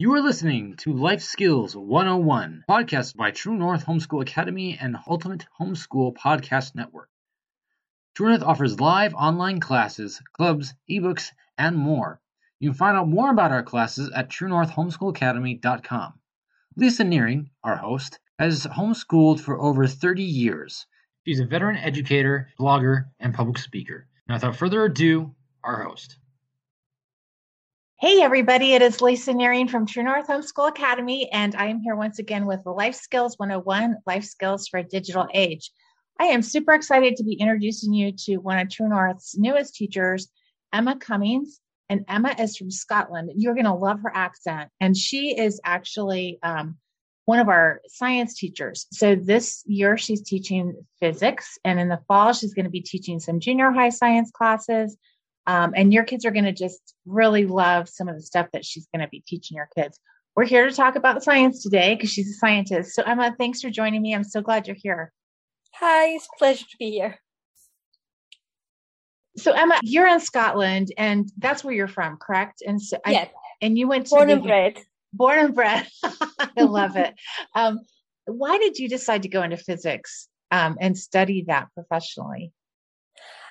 You are listening to Life Skills 101, podcast by True North Homeschool Academy and Ultimate Homeschool Podcast Network. True North offers live online classes, clubs, ebooks, and more. You can find out more about our classes at truenorthhomeschoolacademy.com. Lisa Nehring, our host, has homeschooled for over 30 years. She's a veteran educator, blogger, and public speaker. Now, without further ado, our host. Hey, everybody, it is Lisa Nehring from True North Homeschool Academy, and I am here once again with Life Skills 101 Life Skills for a Digital Age. I am super excited to be introducing you to one of True North's newest teachers, Emma Cummings. And Emma is from Scotland. You're going to love her accent. And she is actually um, one of our science teachers. So this year she's teaching physics, and in the fall she's going to be teaching some junior high science classes. Um, and your kids are going to just really love some of the stuff that she's going to be teaching your kids. We're here to talk about science today because she's a scientist. So Emma, thanks for joining me. I'm so glad you're here. Hi, it's a pleasure to be here. So Emma, you're in Scotland, and that's where you're from, correct? And so, yeah. I, and you went to born the, and bred. Born and bred. I love it. Um, why did you decide to go into physics um, and study that professionally?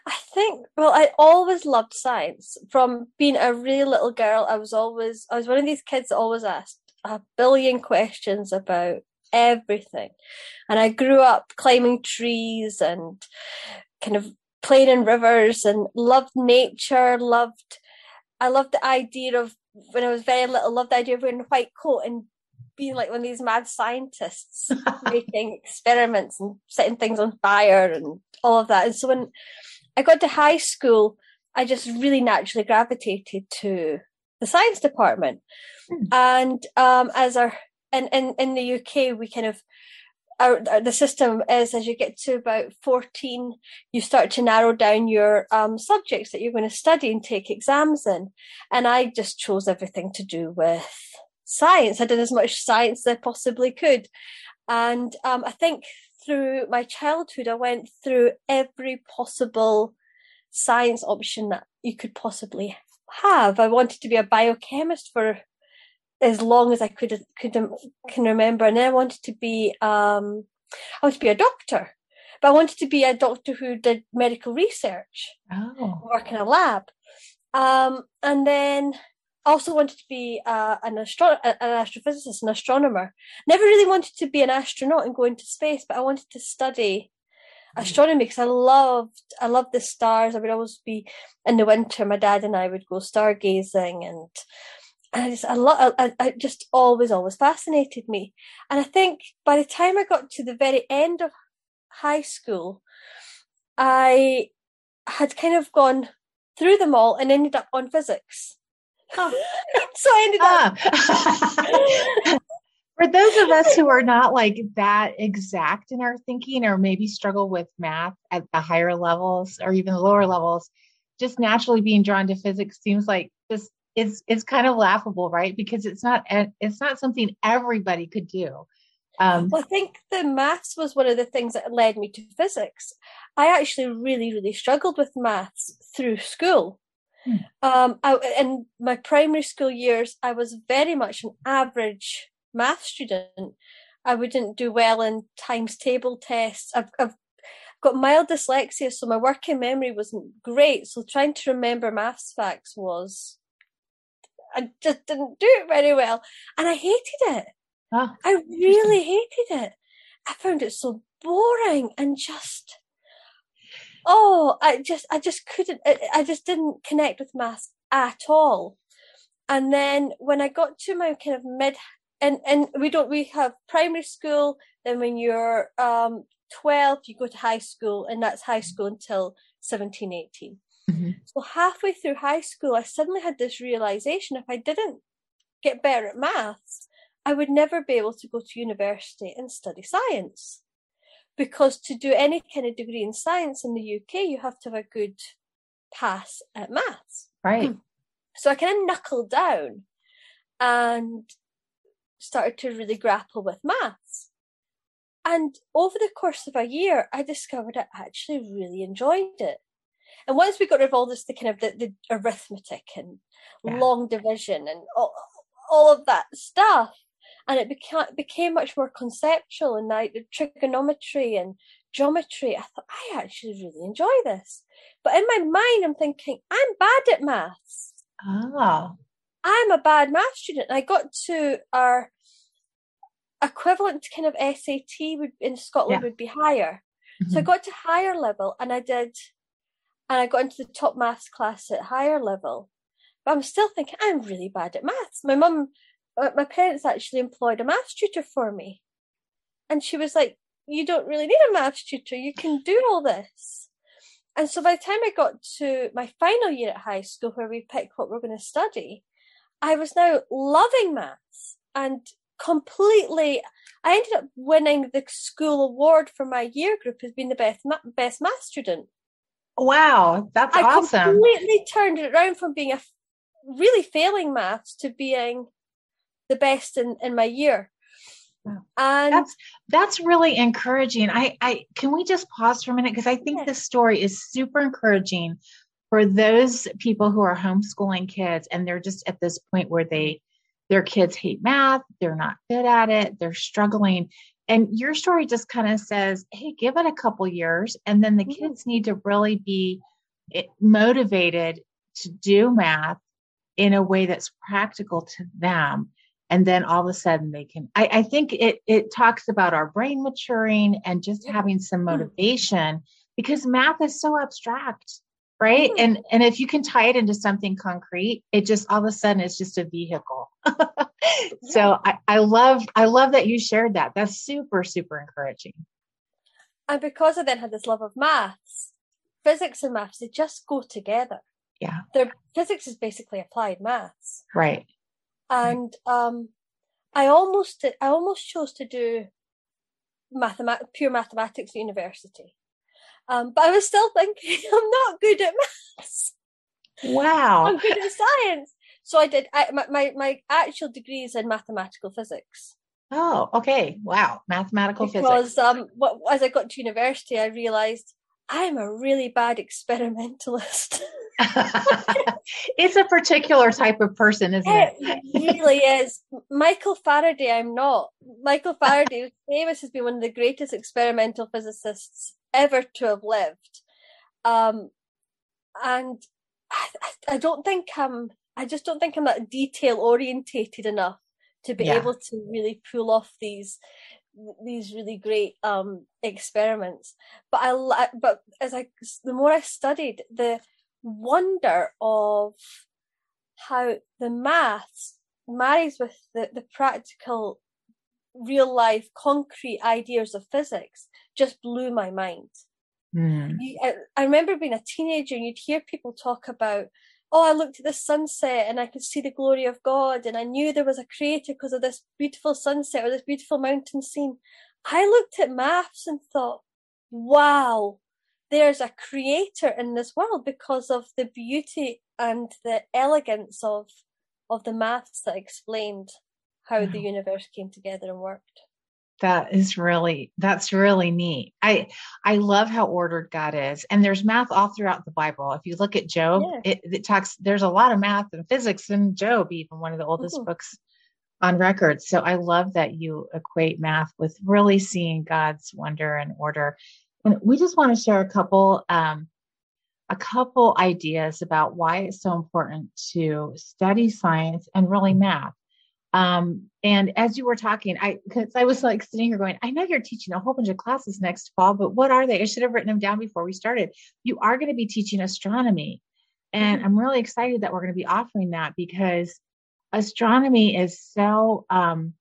I think, well, I always loved science. From being a really little girl, I was always, I was one of these kids that always asked a billion questions about everything. And I grew up climbing trees and kind of playing in rivers and loved nature, loved, I loved the idea of, when I was very little, loved the idea of wearing a white coat and being like one of these mad scientists making experiments and setting things on fire and all of that. And so when I got to high school, I just really naturally gravitated to the science department. Hmm. And um, as our in, in in the UK, we kind of our, our, the system is as you get to about 14 you start to narrow down your um, subjects that you're going to study and take exams in and i just chose everything to do with science i did as much science as i possibly could and um, i think through my childhood i went through every possible science option that you could possibly have i wanted to be a biochemist for as long as I could could can remember. And then I wanted to be um, I wanted to be a doctor, but I wanted to be a doctor who did medical research, oh. work in a lab. Um, and then also wanted to be uh, an astro- an astrophysicist, an astronomer. Never really wanted to be an astronaut and go into space, but I wanted to study mm. astronomy because I loved I loved the stars. I would always be in the winter. My dad and I would go stargazing and and I just a lot I, I just always always fascinated me and i think by the time i got to the very end of high school i had kind of gone through them all and ended up on physics oh. so i ended up ah. for those of us who are not like that exact in our thinking or maybe struggle with math at the higher levels or even the lower levels just naturally being drawn to physics seems like just it's it's kind of laughable, right? Because it's not it's not something everybody could do. Um, well, I think the maths was one of the things that led me to physics. I actually really, really struggled with maths through school. Hmm. Um, I, in my primary school years, I was very much an average math student. I wouldn't do well in times table tests. I've, I've got mild dyslexia, so my working memory wasn't great. So trying to remember maths facts was I just didn't do it very well. And I hated it. Oh, I really hated it. I found it so boring and just, oh, I just, I just couldn't, I just didn't connect with maths at all. And then when I got to my kind of mid, and, and we don't, we have primary school, then when you're, um, 12, you go to high school and that's high school until 17, 18. Mm-hmm. So halfway through high school, I suddenly had this realization if I didn't get better at maths, I would never be able to go to university and study science. Because to do any kind of degree in science in the UK, you have to have a good pass at maths. Right. Hmm. So I kind of knuckled down and started to really grapple with maths. And over the course of a year, I discovered I actually really enjoyed it. And once we got rid of all this, the kind of the, the arithmetic and yeah. long division and all, all of that stuff. And it became, became much more conceptual and like the trigonometry and geometry. I thought, I actually really enjoy this. But in my mind, I'm thinking, I'm bad at maths. Oh. I'm a bad math student. I got to our equivalent kind of SAT would in Scotland yeah. would be higher. Mm-hmm. So I mm-hmm. got to higher level and I did, and I got into the top maths class at higher level. But I'm still thinking I'm really bad at maths. My mum, uh, my parents actually employed a maths tutor for me, and she was like, "You don't really need a maths tutor. You can do all this." And so by the time I got to my final year at high school, where we picked what we're going to study, I was now loving maths and completely I ended up winning the school award for my year group as being the best best math student. Wow, that's I awesome! I completely turned it around from being a really failing maths to being the best in in my year. And that's that's really encouraging. I I can we just pause for a minute because I think yeah. this story is super encouraging for those people who are homeschooling kids and they're just at this point where they their kids hate math, they're not good at it, they're struggling. And your story just kind of says, hey, give it a couple years. And then the mm-hmm. kids need to really be eh, motivated to do math in a way that's practical to them. And then all of a sudden they can, I, I think it, it talks about our brain maturing and just having some mm-hmm. motivation because math is so abstract right? Mm-hmm. and and if you can tie it into something concrete it just all of a sudden it's just a vehicle. So I, I love i love that you shared that. That's super super encouraging. And because i then had this love of maths physics and maths they just go together. Yeah. Their physics is basically applied maths. Right and um i almost i almost chose to do mathemat- pure mathematics at university um, but I was still thinking, I'm not good at maths. Wow. I'm good at science. So I did, I, my, my, my actual degree is in mathematical physics. Oh, okay. Wow. Mathematical because, physics. Because um, as I got to university, I realized I'm a really bad experimentalist. it's a particular type of person, isn't it? It really is. Michael Faraday, I'm not. Michael Faraday, famous has been one of the greatest experimental physicists ever to have lived. Um, and I, I don't think I'm, I just don't think I'm that detail orientated enough to be yeah. able to really pull off these these really great um experiments but i but as i the more i studied the wonder of how the maths marries with the, the practical real life concrete ideas of physics just blew my mind. Mm. I, I, remember being a teenager and you'd hear people talk about, oh, I looked at the sunset and I could see the glory of God and I knew there was a creator because of this beautiful sunset or this beautiful mountain scene. I looked at maths and thought, wow, there's a creator in this world because of the beauty and the elegance of of the maths that explained how the universe came together and worked. That is really that's really neat. I i love how ordered god is and there's math all throughout the bible. If you look at job yeah. it, it, talks there's a lot of math and physics in job even one of the oldest mm-hmm. books on record. So i love that you equate math with really seeing god's wonder and order and we just want to share a couple um, a couple ideas about why it's so important to study science and really math um, and as you were talking, I because I was like sitting here going, I know you're teaching a whole bunch of classes next fall, but what are they? I should have written them down before we started. You are going to be teaching astronomy. And mm-hmm. I'm really excited that we're going to be offering that because astronomy is so um,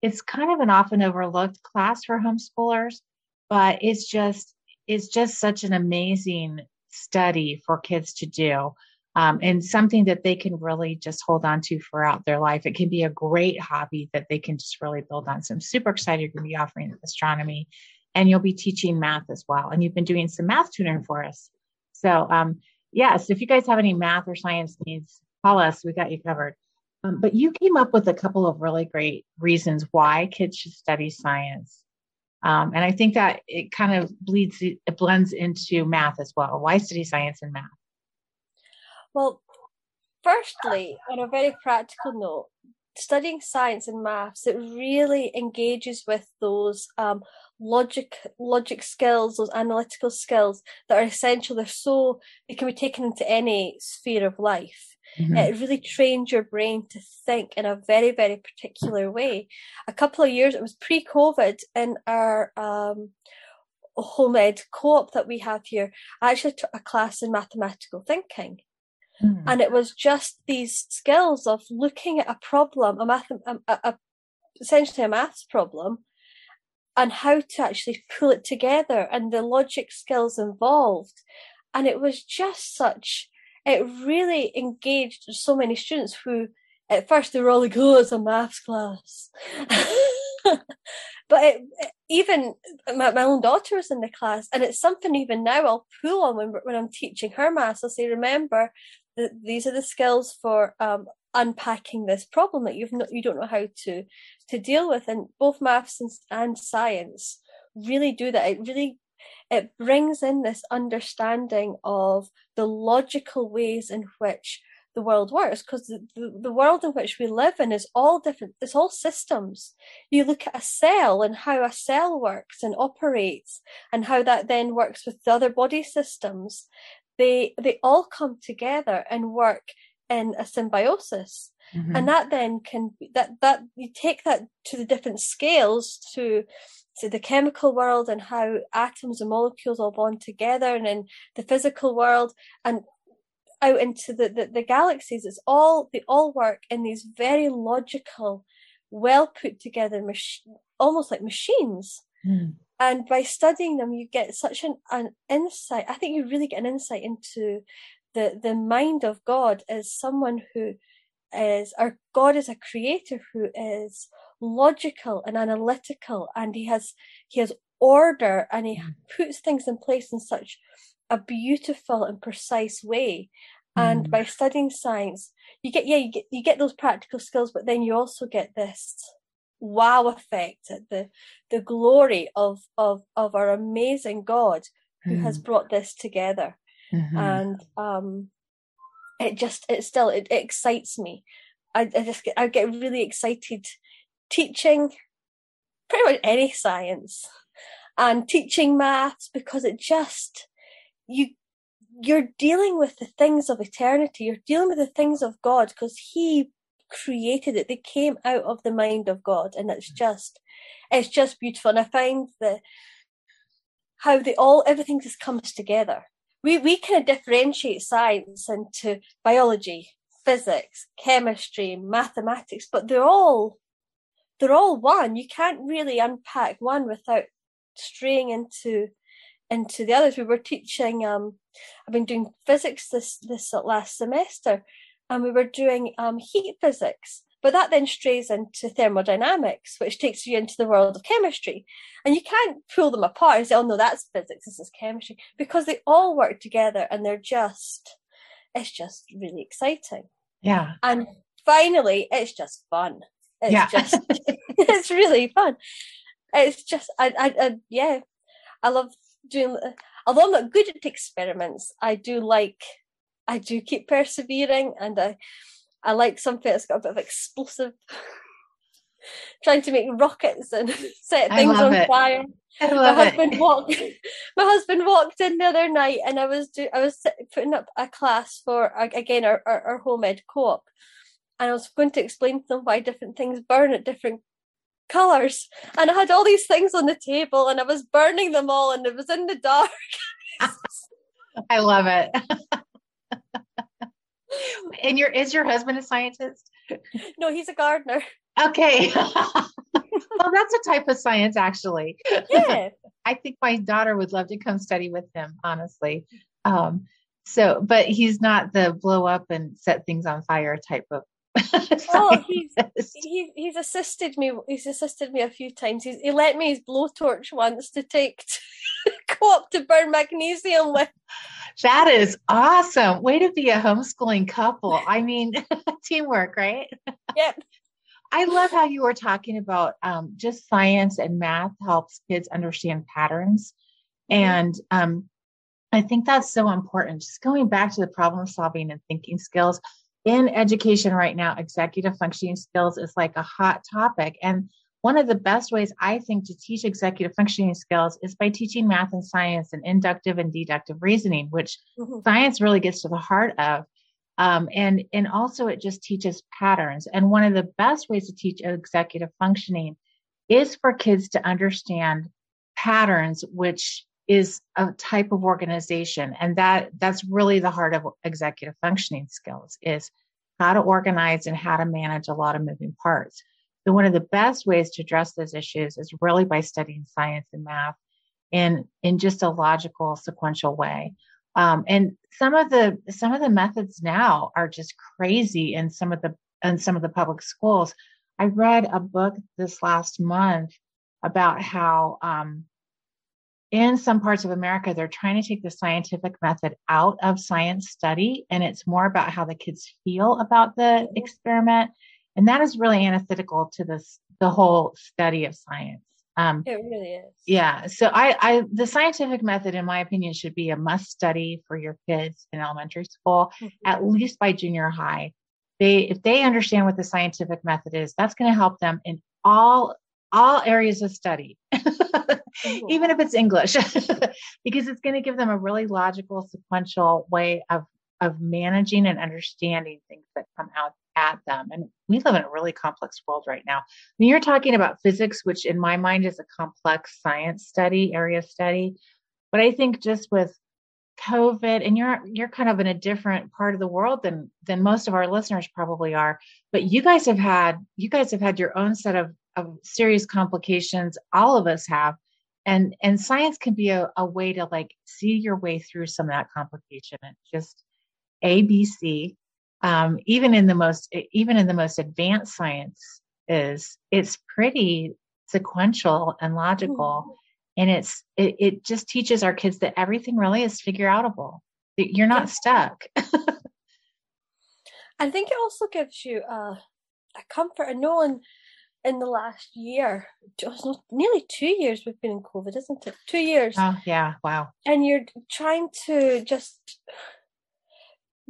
it's kind of an often overlooked class for homeschoolers, but it's just it's just such an amazing study for kids to do um, and something that they can really just hold on to throughout their life. It can be a great hobby that they can just really build on. So I'm super excited you're going to be offering astronomy and you'll be teaching math as well. And you've been doing some math tutoring for us. So, um, yes, if you guys have any math or science needs, call us. We got you covered. Um, but you came up with a couple of really great reasons why kids should study science. Um, and I think that it kind of bleeds, it blends into math as well. Why study science and math? Well, firstly, on a very practical note, studying science and maths, it really engages with those um, logic logic skills, those analytical skills that are essential. They're so they can be taken into any sphere of life. Mm-hmm. It really trained your brain to think in a very, very particular way. A couple of years, it was pre-COVID in our um, home ed co-op that we have here. I actually took a class in mathematical thinking. Mm-hmm. And it was just these skills of looking at a problem, a math, a, a, essentially a maths problem, and how to actually pull it together and the logic skills involved. And it was just such, it really engaged so many students who at first they were all like, oh, it's a maths class. but it, even my, my own daughter was in the class and it's something even now I'll pull on when, when I'm teaching her maths. I'll say, remember, that these are the skills for um, unpacking this problem that you've not, you don't know how to to deal with and both maths and, and science really do that it really it brings in this understanding of the logical ways in which the world works because the, the, the, world in which we live in is all different it's all systems. You look at a cell and how a cell works and operates and how that then works with the other body systems. They they all come together and work in a symbiosis. Mm-hmm. and that then can that that you take that to the different scales to to the chemical world and how atoms and molecules all bond together and in the physical world and out into the, the, the galaxies it's all they all work in these very logical well put together mach- almost like machines mm. and by studying them you get such an, an insight i think you really get an insight into the the mind of God as someone who is our God is a creator who is logical and analytical and he has he has order and he mm. puts things in place in such a beautiful and precise way and mm. by studying science you get yeah you get you get those practical skills but then you also get this wow effect at the the glory of of of our amazing god who mm. has brought this together mm-hmm. and um, it just it still it, it excites me. I, I just get, I get really excited teaching pretty much any science and teaching maths because it just you you're dealing with the things of eternity. You're dealing with the things of god because he created it. They came out of the mind of god and it's mm. just it's just beautiful. And i find that how they all everything just comes together. We, we kind of differentiate science into biology, physics, chemistry, mathematics, but they're all they're all one. You can't really unpack one without straying into into the others. We were teaching um I've been doing physics this this last semester and we were doing um heat physics but that then strays into thermodynamics, which takes you into the world of chemistry. And you can't pull them apart and say, oh no, that's physics, this is chemistry, because they all work together and they're just, it's just really exciting. Yeah. And finally, it's just fun. It's yeah. just, it's really fun. It's just, I, I, I, yeah, I love doing, although I'm not good at experiments, I do like, I do keep persevering and I, I like something that's got a bit of explosive, trying to make rockets and set things on it. fire. my husband walked. my husband walked in the other night, and I was do, I was putting up a class for again our, our, our home ed co-op, and I was going to explain to them why different things burn at different colors, and I had all these things on the table, and I was burning them all, and it was in the dark. I love it and your is your husband a scientist? No, he's a gardener. Okay. well, that's a type of science, actually. Yeah. I think my daughter would love to come study with him, honestly. Um, so, but he's not the blow up and set things on fire type of. oh, he's, he, he's assisted me. He's assisted me a few times. He's, he let me his blowtorch once to take to go up to burn magnesium with. That is awesome. Way to be a homeschooling couple. I mean, teamwork, right? Yep. I love how you were talking about um, just science and math helps kids understand patterns. Mm-hmm. And um, I think that's so important. Just going back to the problem solving and thinking skills, in education right now, executive functioning skills is like a hot topic. And one of the best ways I think to teach executive functioning skills is by teaching math and science and inductive and deductive reasoning, which mm-hmm. science really gets to the heart of. Um, and and also it just teaches patterns. And one of the best ways to teach executive functioning is for kids to understand patterns, which is a type of organization, and that that's really the heart of executive functioning skills is how to organize and how to manage a lot of moving parts. So one of the best ways to address those issues is really by studying science and math in in just a logical sequential way. Um, and some of the some of the methods now are just crazy in some of the in some of the public schools. I read a book this last month about how um, in some parts of America they're trying to take the scientific method out of science study, and it's more about how the kids feel about the experiment, and that is really antithetical to this the whole study of science. Um, it really is. Yeah. So I, I, the scientific method, in my opinion, should be a must study for your kids in elementary school, mm-hmm. at least by junior high. They, if they understand what the scientific method is, that's going to help them in all, all areas of study, even if it's English, because it's going to give them a really logical, sequential way of, of managing and understanding things that come out at them. And we live in a really complex world right now. When you're talking about physics, which in my mind is a complex science study, area study, but I think just with COVID, and you're you're kind of in a different part of the world than than most of our listeners probably are. But you guys have had you guys have had your own set of of serious complications. All of us have, and and science can be a, a way to like see your way through some of that complication and just ABC um, even in the most even in the most advanced science is it's pretty sequential and logical. Mm-hmm. and it's it, it just teaches our kids that everything really is figure outable you're not stuck. I think it also gives you a, a comfort of knowing in the last year nearly two years we've been in covid isn't it? Two years. Oh yeah wow. And you're trying to just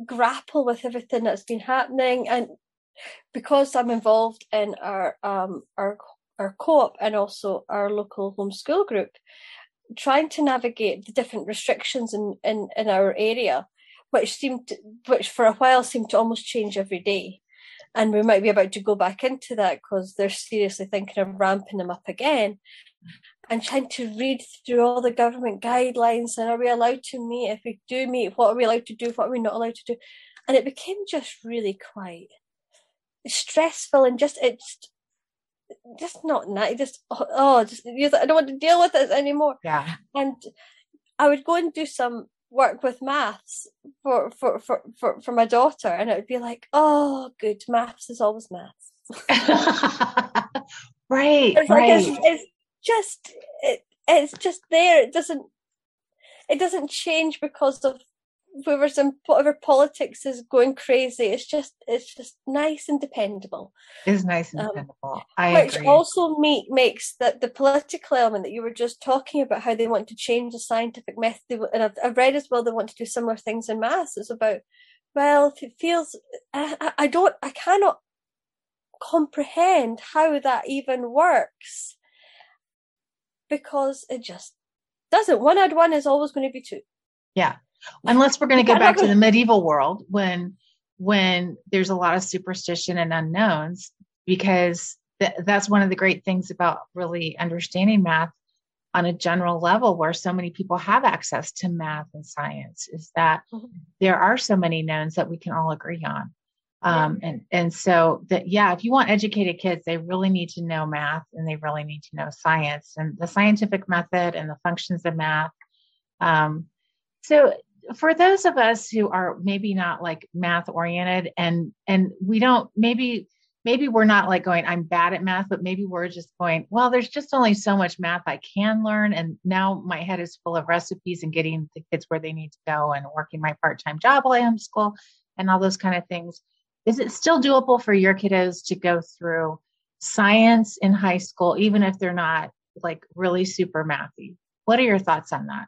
grapple with everything that's been happening. And because I'm involved in our um our our co-op and also our local homeschool group, trying to navigate the different restrictions in, in, in our area, which seemed to, which for a while seemed to almost change every day. And we might be about to go back into that because they're seriously thinking of ramping them up again and trying to read through all the government guidelines and are we allowed to meet? If we do meet, what are we allowed to do? What are we not allowed to do? And it became just really quite stressful and just it's just not nice. Just oh, oh just I don't want to deal with this anymore. Yeah. And I would go and do some work with maths for for for for, for my daughter, and it would be like, oh, good, maths is always maths. right, it's right. Like it's, it's, just it, it's just there. It doesn't it doesn't change because of whoever some whatever politics is going crazy. It's just it's just nice and dependable. It's nice and um, dependable. I which agree. also make, makes that the political element that you were just talking about how they want to change the scientific method. And I've, I've read as well they want to do similar things in maths. It's about well, if it feels I, I don't I cannot comprehend how that even works because it just doesn't. One add one is always going to be two. Yeah. Unless we're going to go back to the medieval world when when there's a lot of superstition and unknowns because th- that's one of the great things about really understanding math on a general level where so many people have access to math and science is that mm-hmm. there are so many knowns that we can all agree on um, and and so that yeah, if you want educated kids, they really need to know math and they really need to know science and the scientific method and the functions of math. Um, so for those of us who are maybe not like math oriented and and we don't maybe maybe we're not like going i'm bad at math but maybe we're just going well there's just only so much math i can learn and now my head is full of recipes and getting the kids where they need to go and working my part-time job while i homeschool and all those kind of things is it still doable for your kiddos to go through science in high school, even if they're not like really super mathy? What are your thoughts on that?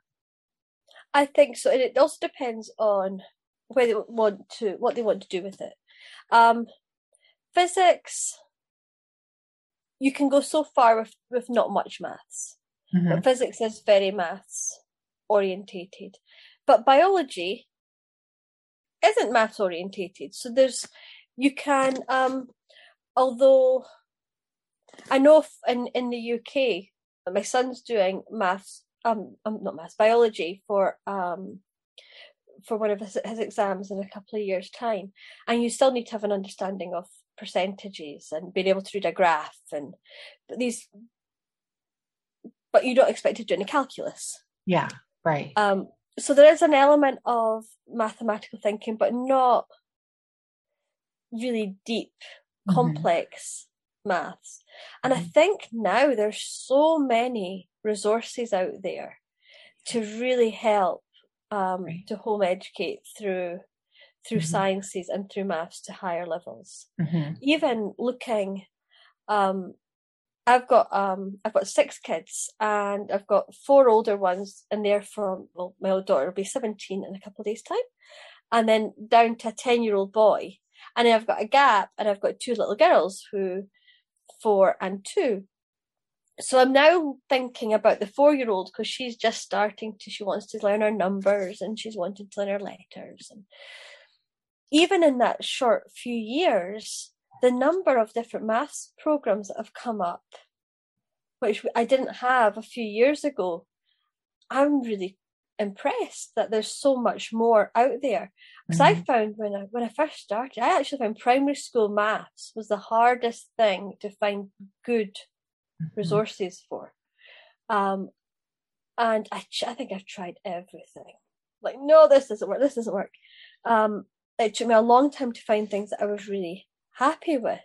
I think so. And it also depends on where they want to, what they want to do with it. Um, physics, you can go so far with, with not much maths, mm-hmm. but physics is very maths orientated. But biology isn't maths orientated. So there's, you can, um, although I know in, in the UK, my son's doing maths, um, um not maths, biology for, um, for one of his, his exams in a couple of years' time, and you still need to have an understanding of percentages and being able to read a graph and but these, but you don't expect to do any calculus. Yeah, right. Um, so there is an element of mathematical thinking, but not really deep, mm-hmm. complex maths. And mm-hmm. I think now there's so many resources out there to really help um, right. to home educate through through mm-hmm. sciences and through maths to higher levels. Mm-hmm. Even looking, um, I've got um, I've got six kids and I've got four older ones, and they're from well, my old daughter will be seventeen in a couple of days' time, and then down to a ten year old boy, and then I've got a gap, and I've got two little girls who four and two so I'm now thinking about the four year old because she's just starting to, she wants to learn her numbers and she's wanting to learn her letters. And even in that short few years, the number of different maths programs that have come up, which I didn't have a few years ago, I'm really impressed that there's so much more out there. Because mm-hmm. I found when I when I first started, I actually found primary school maths was the hardest thing to find good mm-hmm. resources for. Um, and I, I think I've tried everything. Like, no, this doesn't work. This doesn't work. Um, it took me a long time to find things that I was really happy with,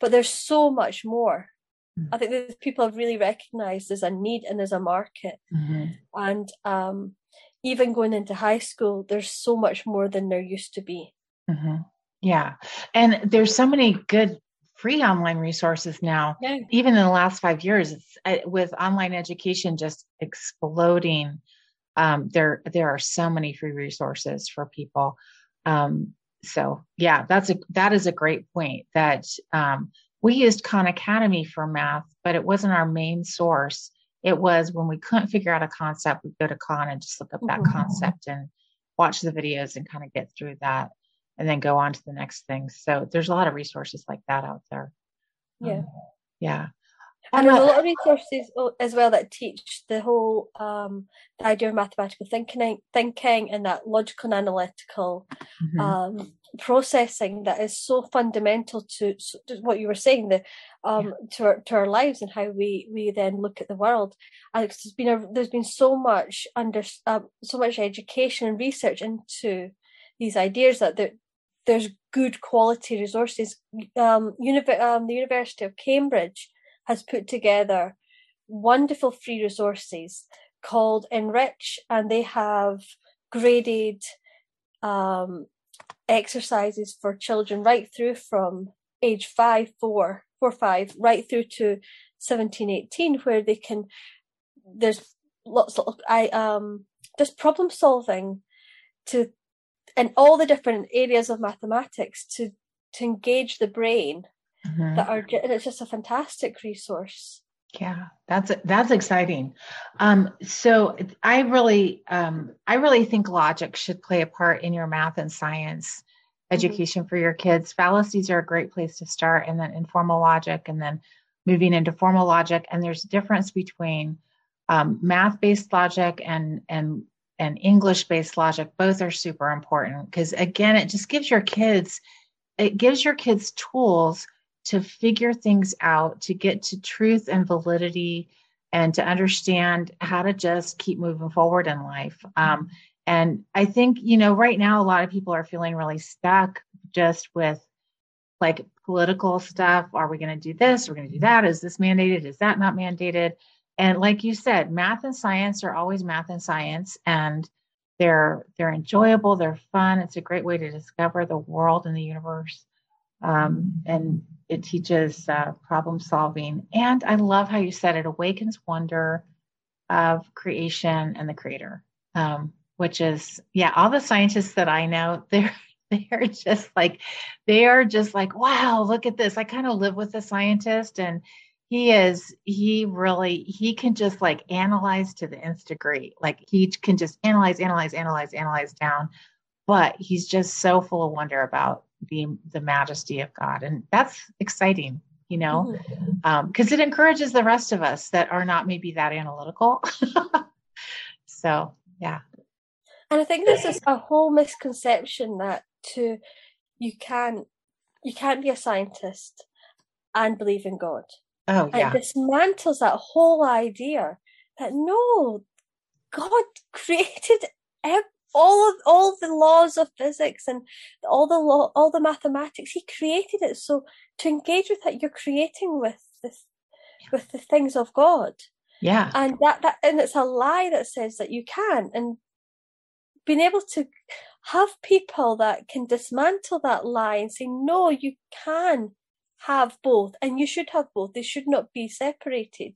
but there's so much more. Mm-hmm. I think that people have really recognized there's a need and there's a market. Mm-hmm. And um, even going into high school, there's so much more than there used to be. Mm-hmm. Yeah. And there's so many good free online resources now. Yeah. Even in the last five years, uh, with online education just exploding. Um, there, there are so many free resources for people. Um, so yeah, that's a that is a great point. That um, we used Khan Academy for math, but it wasn't our main source. It was when we couldn't figure out a concept, we'd go to Khan and just look up that mm-hmm. concept and watch the videos and kind of get through that and then go on to the next thing. So there's a lot of resources like that out there. Yeah. Um, yeah. And there's a lot of resources as well that teach the whole um, the idea of mathematical thinking, thinking, and that logical and analytical mm-hmm. um, processing that is so fundamental to, to what you were saying, the um, yeah. to our to our lives and how we we then look at the world. And there's been a, there's been so much under uh, so much education and research into these ideas that there, there's good quality resources. Um, Univ- um, the University of Cambridge has put together wonderful free resources called NRICH, and they have graded um, exercises for children right through from age five, four, four, five, right through to 17, 18, where they can, there's lots of, I, um, just problem solving to in all the different areas of mathematics to to engage the brain mm-hmm. that are it's just a fantastic resource yeah that's that's exciting um, so i really um, i really think logic should play a part in your math and science mm-hmm. education mm-hmm. for your kids fallacies are a great place to start and then informal logic and then moving into formal logic and there's a difference between um, math based logic and and and English based logic, both are super important because again, it just gives your kids, it gives your kids tools to figure things out, to get to truth and validity, and to understand how to just keep moving forward in life. Um, and I think, you know, right now, a lot of people are feeling really stuck just with like political stuff. Are we going to do this? We're going to do that. Is this mandated? Is that not mandated? and like you said math and science are always math and science and they're they're enjoyable they're fun it's a great way to discover the world and the universe um, and it teaches uh, problem solving. And i love how you said it awakens wonder of creation and the creator. Um, which is yeah all the scientists that i know they're they are just like they are just like wow look at this. I kind of live with a scientist. And he is he really he can just like analyze to the nth degree. Like he can just analyze analyze analyze analyze down but he's just so full of wonder about the the majesty of god. And that's exciting you know? Because mm-hmm. um, it encourages the rest of us that are not maybe that analytical. So yeah. And i think this is a whole misconception that to you can't you can't be a scientist and believe in god. Oh, yeah. It dismantles that whole idea that no, God created all of all the laws of physics and all the law, all the mathematics. He created it so to engage with it, you're creating with this, with the things of God. Yeah, and that that and it's a lie that says that you can. And being able to have people that can dismantle that lie and say no, you can have both and you should have both. They should not be separated.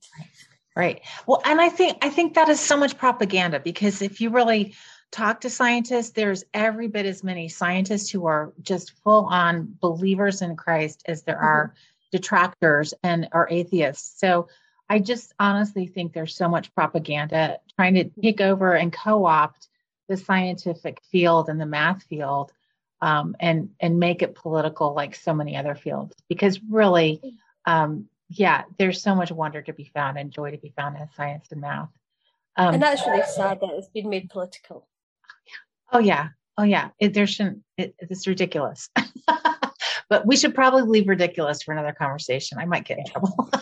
Right. Well and i think i think that is so much propaganda because if you really talk to scientists. There's every bit as many scientists who are just full on believers in christ as there mm-hmm. are detractors and are atheists. So i just honestly think there's so much propaganda trying to take over and co-opt the scientific field and the math field um, and and make it political like so many other fields. Because really um, yeah there's so much wonder to be found and joy to be found in science and math. Um, and that's really sad that it's been made political oh yeah oh yeah it, there shouldn't it, it's ridiculous but we should probably leave ridiculous for another conversation i might get in trouble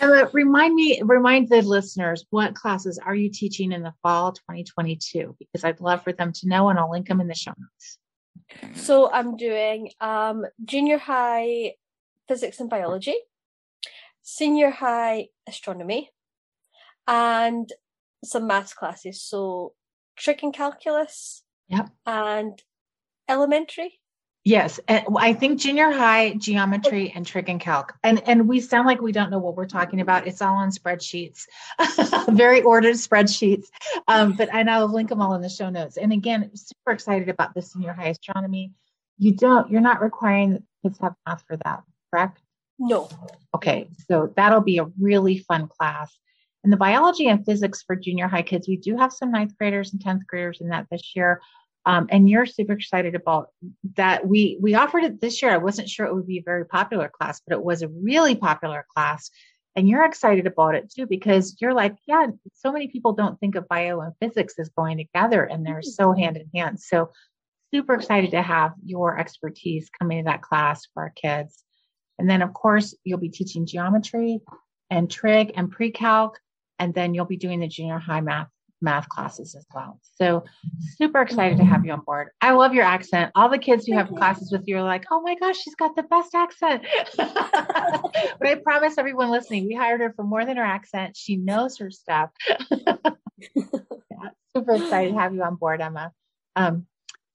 Emma, remind me, remind the listeners, what classes are you teaching in the fall 2022? Because I'd love for them to know, and I'll link them in the show notes. So I'm doing um, junior high physics and biology, senior high astronomy, and some maths classes. So trig and calculus, yep, and elementary Yes, and I think junior high geometry and trig and calc, and and we sound like we don't know what we're talking about. It's all on spreadsheets, very ordered spreadsheets. Um, but and I'll link them all in the show notes. And again, super excited about the senior high astronomy. You don't, you're not requiring kids have math for that, correct? No. Okay, so that'll be a really fun class. And the biology and physics for junior high kids, we do have some ninth graders and tenth graders in that this year. Um, and you're super excited about that. We we offered it this year. I wasn't sure it would be a very popular class, but it was a really popular class. And you're excited about it too because you're like, yeah, so many people don't think of bio and physics as going together, and they're so hand in hand. So super excited to have your expertise coming to that class for our kids. And then of course you'll be teaching geometry and trig and pre-calc, and then you'll be doing the junior high math math classes as well. So super excited to have you on board. I love your accent. All the kids who have classes with you are like, oh my gosh, she's got the best accent. but I promise everyone listening, we hired her for more than her accent. She knows her stuff. yeah, super excited to have you on board, Emma. Um,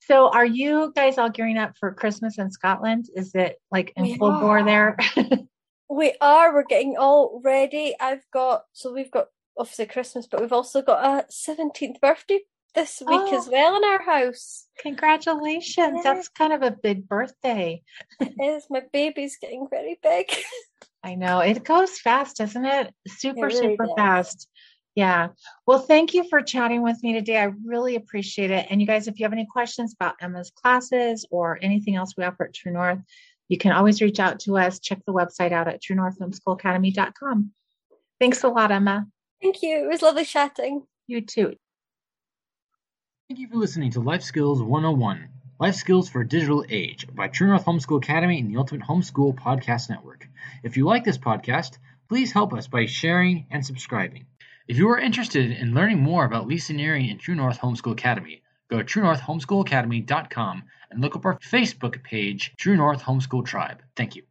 so are you guys all gearing up for Christmas in Scotland? Is it like in we full are. bore there? we are. We're getting all ready. I've got so we've got obviously Christmas, but we've also got a 17th birthday this week oh, as well in our house. Congratulations. Yeah. That's kind of a big birthday. it is. My baby's getting very big. I know. It goes fast, doesn't it? Super, it really super does. fast. Yeah. Well, thank you for chatting with me today. I really appreciate it. And you guys, if you have any questions about Emma's classes or anything else we offer at True North, you can always reach out to us. Check the website out at truenorthhomeschoolacademy.com. Thanks a lot, Emma. Thank you. It was lovely chatting. You too. Thank you for listening to Life Skills 101 Life Skills for a Digital Age by True North Homeschool Academy and the Ultimate Homeschool Podcast Network. If you like this podcast, please help us by sharing and subscribing. If you are interested in learning more about Lisa Neary and True North Homeschool Academy, go to truenorthhomeschoolacademy.com and look up our Facebook page, True North Homeschool Tribe. Thank you.